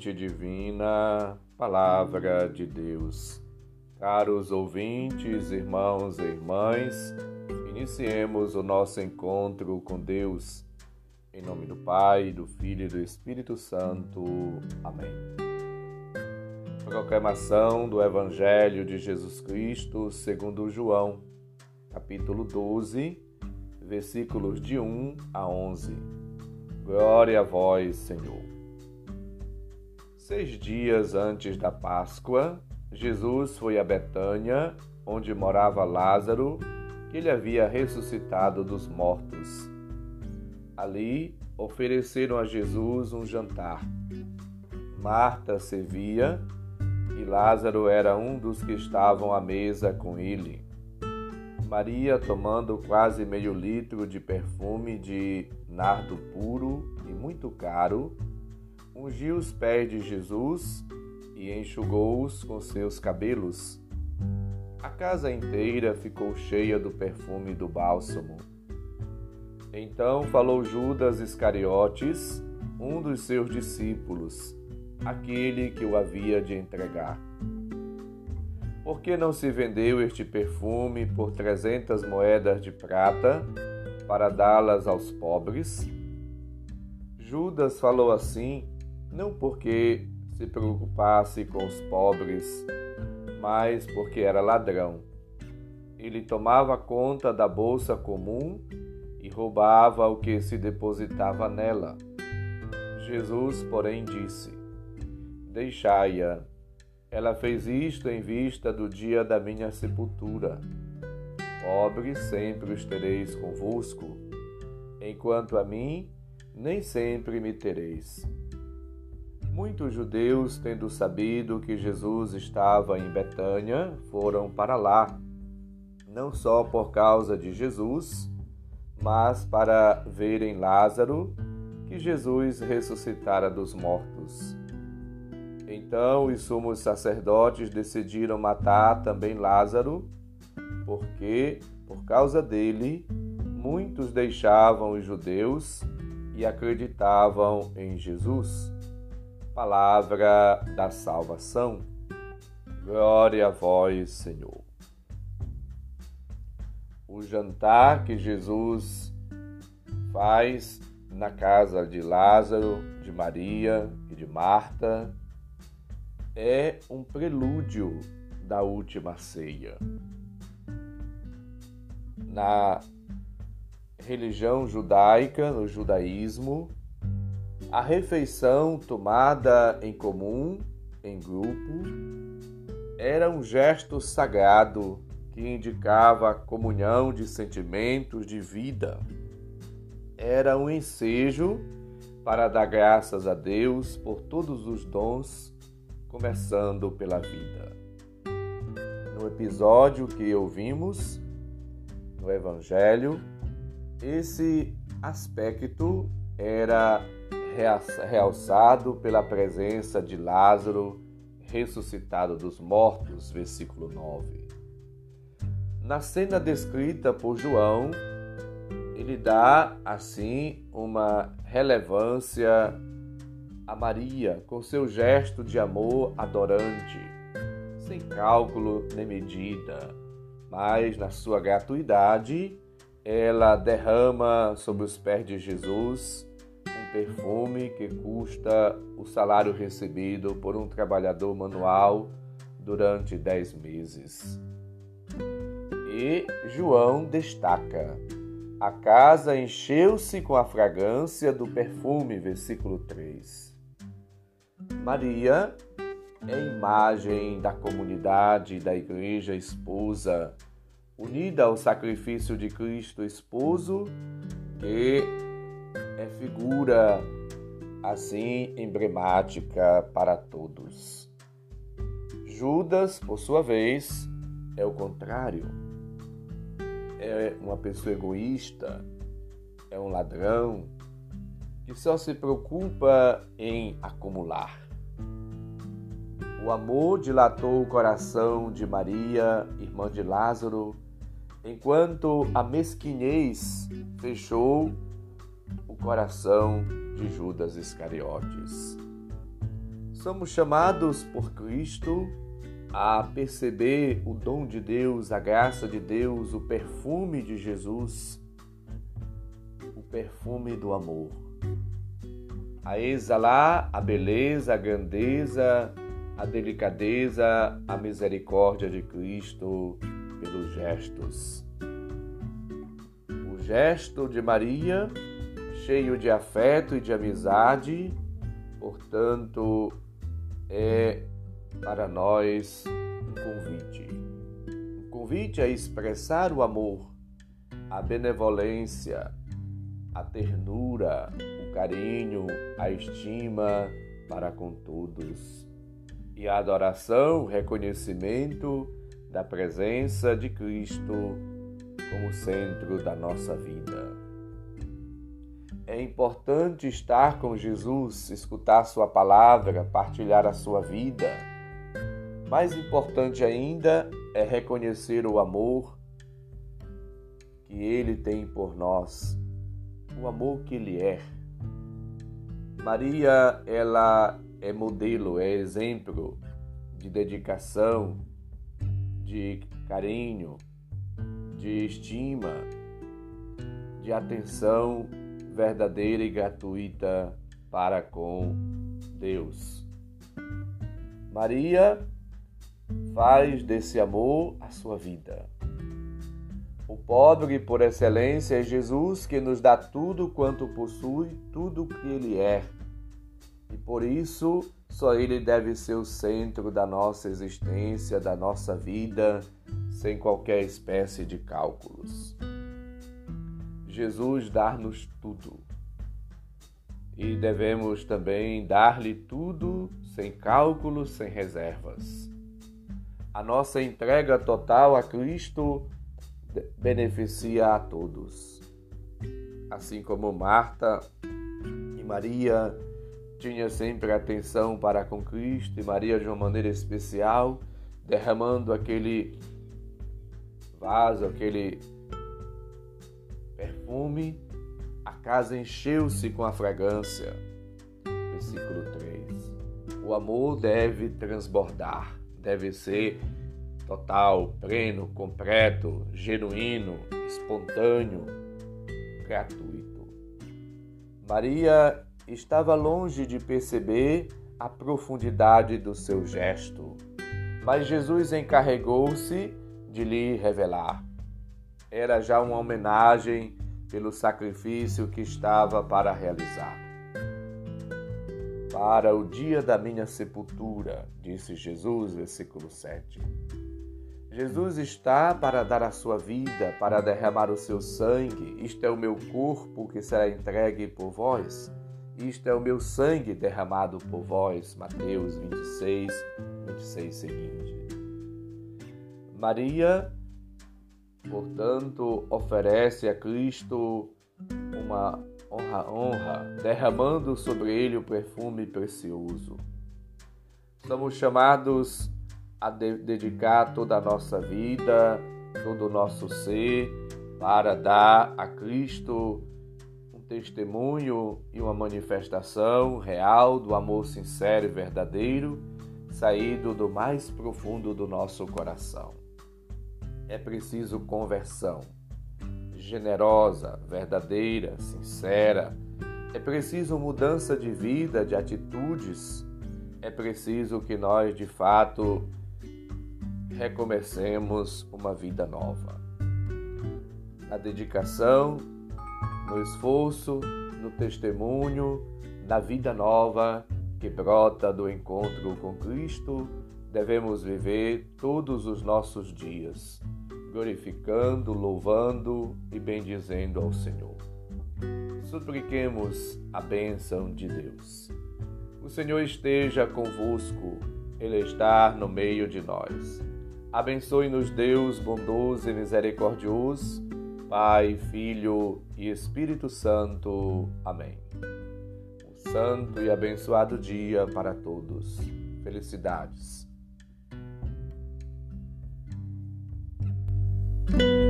divina, Palavra de Deus. Caros ouvintes, irmãos e irmãs, iniciemos o nosso encontro com Deus. Em nome do Pai, do Filho e do Espírito Santo. Amém. Proclamação do Evangelho de Jesus Cristo segundo João, capítulo 12, versículos de 1 a 11. Glória a vós, Senhor. Seis dias antes da Páscoa, Jesus foi a Betânia, onde morava Lázaro, que ele havia ressuscitado dos mortos. Ali ofereceram a Jesus um jantar. Marta servia e Lázaro era um dos que estavam à mesa com ele. Maria, tomando quase meio litro de perfume de nardo puro e muito caro, ungiu os pés de Jesus e enxugou-os com seus cabelos. A casa inteira ficou cheia do perfume do bálsamo. Então falou Judas Iscariotes, um dos seus discípulos, aquele que o havia de entregar. Por que não se vendeu este perfume por trezentas moedas de prata para dá-las aos pobres? Judas falou assim, não porque se preocupasse com os pobres, mas porque era ladrão. Ele tomava conta da bolsa comum e roubava o que se depositava nela. Jesus, porém, disse: Deixai-a ela fez isto em vista do dia da minha sepultura. Pobres sempre os tereis convosco, enquanto a mim nem sempre me tereis. Muitos judeus, tendo sabido que Jesus estava em Betânia, foram para lá, não só por causa de Jesus, mas para verem Lázaro, que Jesus ressuscitara dos mortos. Então os sumos sacerdotes decidiram matar também Lázaro, porque, por causa dele, muitos deixavam os judeus e acreditavam em Jesus. Palavra da salvação. Glória a vós, Senhor. O jantar que Jesus faz na casa de Lázaro, de Maria e de Marta é um prelúdio da última ceia. Na religião judaica, no judaísmo, a refeição tomada em comum, em grupo, era um gesto sagrado que indicava a comunhão de sentimentos de vida. Era um ensejo para dar graças a Deus por todos os dons começando pela vida. No episódio que ouvimos no Evangelho, esse aspecto era realçado pela presença de Lázaro ressuscitado dos mortos, versículo 9. Na cena descrita por João, ele dá assim uma relevância a Maria com seu gesto de amor adorante, sem cálculo nem medida, mas na sua gratuidade, ela derrama sobre os pés de Jesus perfume que custa o salário recebido por um trabalhador manual durante dez meses. E João destaca: a casa encheu-se com a fragrância do perfume, versículo 3. Maria é imagem da comunidade da igreja esposa, unida ao sacrifício de Cristo esposo, que é figura assim emblemática para todos. Judas, por sua vez, é o contrário. É uma pessoa egoísta, é um ladrão, que só se preocupa em acumular. O amor dilatou o coração de Maria, irmã de Lázaro, enquanto a mesquinhez fechou o coração de Judas Iscariotes. Somos chamados por Cristo a perceber o dom de Deus, a graça de Deus, o perfume de Jesus, o perfume do amor. A exalar a beleza, a grandeza, a delicadeza, a misericórdia de Cristo pelos gestos. O gesto de Maria, cheio de afeto e de amizade, portanto, é para nós um convite. Um convite a expressar o amor, a benevolência, a ternura, o carinho, a estima para com todos. E a adoração, o reconhecimento da presença de Cristo como centro da nossa vida. É importante estar com Jesus, escutar Sua palavra, partilhar a sua vida mais importante ainda é reconhecer o amor que Ele tem por nós, o amor que Ele é. Maria, ela é modelo, é exemplo de dedicação, de carinho, de estima, de atenção verdadeira e gratuita para com Deus. Maria faz desse amor a sua vida. O pobre por excelência é Jesus que nos dá tudo quanto possui, tudo que ele é. E por isso, só ele deve ser o centro da nossa existência, da nossa vida, sem qualquer espécie de cálculos. Jesus dá-nos tudo. E devemos também dar-lhe tudo sem cálculos, sem reservas. A nossa entrega total a Cristo beneficia a todos. Assim como Marta e Maria tinha sempre atenção para com Cristo e Maria de uma maneira especial, derramando aquele vaso, aquele perfume, a casa encheu-se com a fragrância. Versículo 3. O amor deve transbordar deve ser total, pleno, completo, genuíno, espontâneo, gratuito. Maria estava longe de perceber a profundidade do seu gesto, mas Jesus encarregou-se de lhe revelar. Era já uma homenagem pelo sacrifício que estava para realizar para o dia da minha sepultura, disse Jesus, versículo 7. Jesus está para dar a sua vida, para derramar o seu sangue. Isto é o meu corpo que será entregue por vós. Isto é o meu sangue derramado por vós. Mateus 26, 26 seguinte. Maria, portanto, oferece a Cristo uma honra, honra, derramando sobre ele o perfume precioso. Somos chamados a de dedicar toda a nossa vida, todo o nosso ser, para dar a Cristo um testemunho e uma manifestação real do amor sincero e verdadeiro, saído do mais profundo do nosso coração. É preciso conversão generosa, verdadeira, sincera. É preciso mudança de vida, de atitudes. É preciso que nós, de fato, recomecemos uma vida nova. Na dedicação, no esforço, no testemunho, na vida nova que brota do encontro com Cristo, devemos viver todos os nossos dias glorificando, louvando e bendizendo ao Senhor. Supliquemos a bênção de Deus. O Senhor esteja convosco, Ele está no meio de nós. Abençoe-nos, Deus bondoso e misericordioso, Pai, Filho e Espírito Santo. Amém. Um santo e abençoado dia para todos. Felicidades. Thank you.